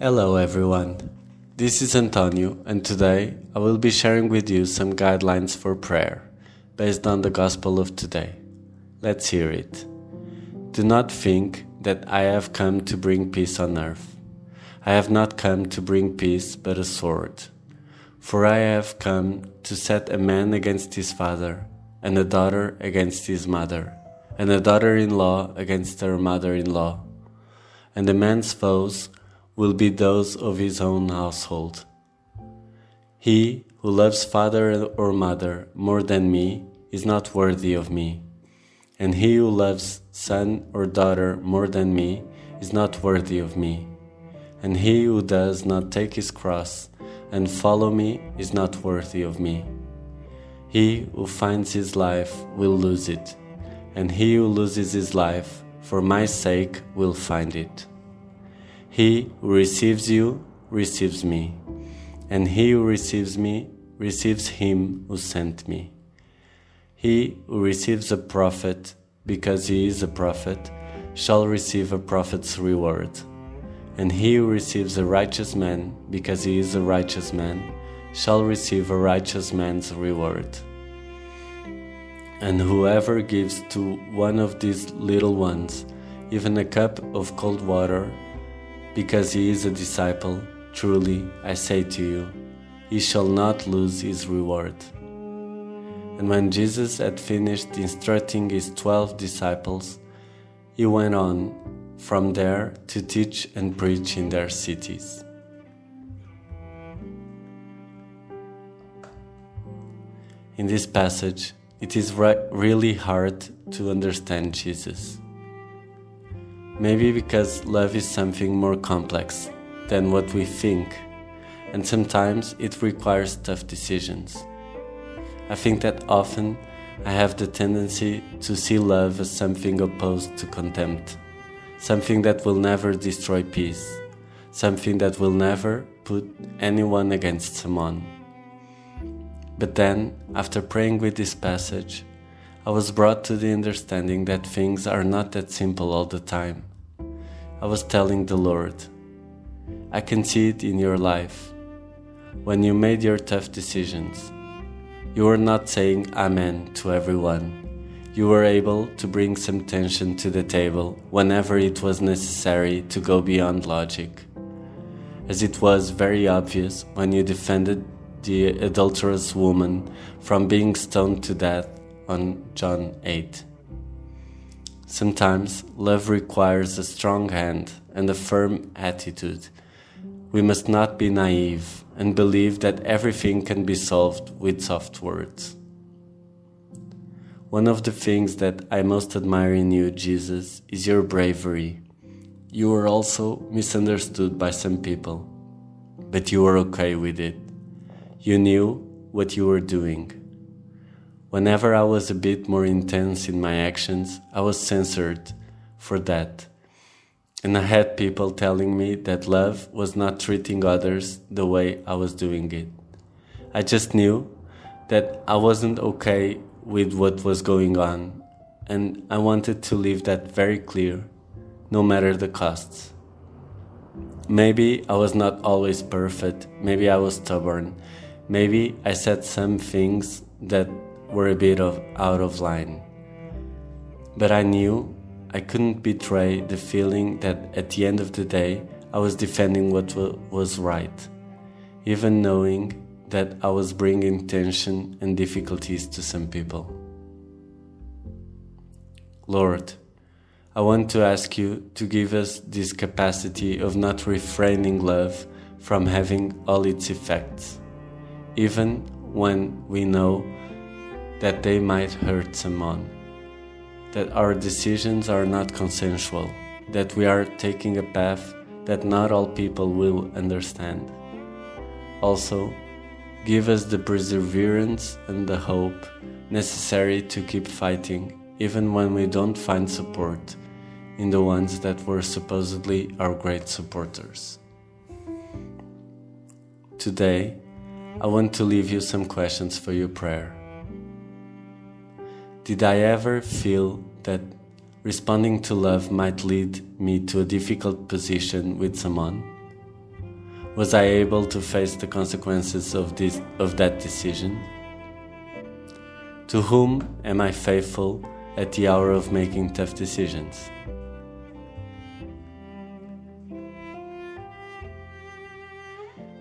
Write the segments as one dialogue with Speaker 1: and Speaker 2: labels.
Speaker 1: Hello everyone, this is Antonio, and today I will be sharing with you some guidelines for prayer based on the Gospel of today. Let's hear it. Do not think that I have come to bring peace on earth. I have not come to bring peace but a sword. For I have come to set a man against his father, and a daughter against his mother, and a daughter in law against her mother in law and a man's foes will be those of his own household. He who loves father or mother more than me is not worthy of me, and he who loves son or daughter more than me is not worthy of me, and he who does not take his cross and follow me is not worthy of me. He who finds his life will lose it, and he who loses his life for my sake will find it. He who receives you receives me, and he who receives me receives him who sent me. He who receives a prophet because he is a prophet shall receive a prophet's reward, and he who receives a righteous man because he is a righteous man shall receive a righteous man's reward. And whoever gives to one of these little ones even a cup of cold water, because he is a disciple, truly I say to you, he shall not lose his reward. And when Jesus had finished instructing his twelve disciples, he went on from there to teach and preach in their cities. In this passage, it is re- really hard to understand Jesus. Maybe because love is something more complex than what we think, and sometimes it requires tough decisions. I think that often I have the tendency to see love as something opposed to contempt, something that will never destroy peace, something that will never put anyone against someone. But then, after praying with this passage, I was brought to the understanding that things are not that simple all the time. I was telling the Lord, I can see it in your life. When you made your tough decisions, you were not saying Amen to everyone. You were able to bring some tension to the table whenever it was necessary to go beyond logic. As it was very obvious when you defended the adulterous woman from being stoned to death on John 8. Sometimes love requires a strong hand and a firm attitude. We must not be naive and believe that everything can be solved with soft words. One of the things that I most admire in you, Jesus, is your bravery. You were also misunderstood by some people, but you were okay with it. You knew what you were doing. Whenever I was a bit more intense in my actions, I was censored for that. And I had people telling me that love was not treating others the way I was doing it. I just knew that I wasn't okay with what was going on, and I wanted to leave that very clear, no matter the costs. Maybe I was not always perfect, maybe I was stubborn, maybe I said some things that were a bit of out of line. But I knew I couldn't betray the feeling that at the end of the day I was defending what was right, even knowing that I was bringing tension and difficulties to some people. Lord, I want to ask you to give us this capacity of not refraining love from having all its effects, even when we know that they might hurt someone, that our decisions are not consensual, that we are taking a path that not all people will understand. Also, give us the perseverance and the hope necessary to keep fighting even when we don't find support in the ones that were supposedly our great supporters. Today, I want to leave you some questions for your prayer. Did I ever feel that responding to love might lead me to a difficult position with someone? Was I able to face the consequences of, this, of that decision? To whom am I faithful at the hour of making tough decisions?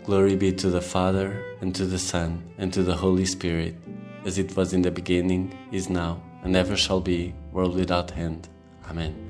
Speaker 1: Glory be to the Father, and to the Son, and to the Holy Spirit, as it was in the beginning, is now, and ever shall be, world without end. Amen.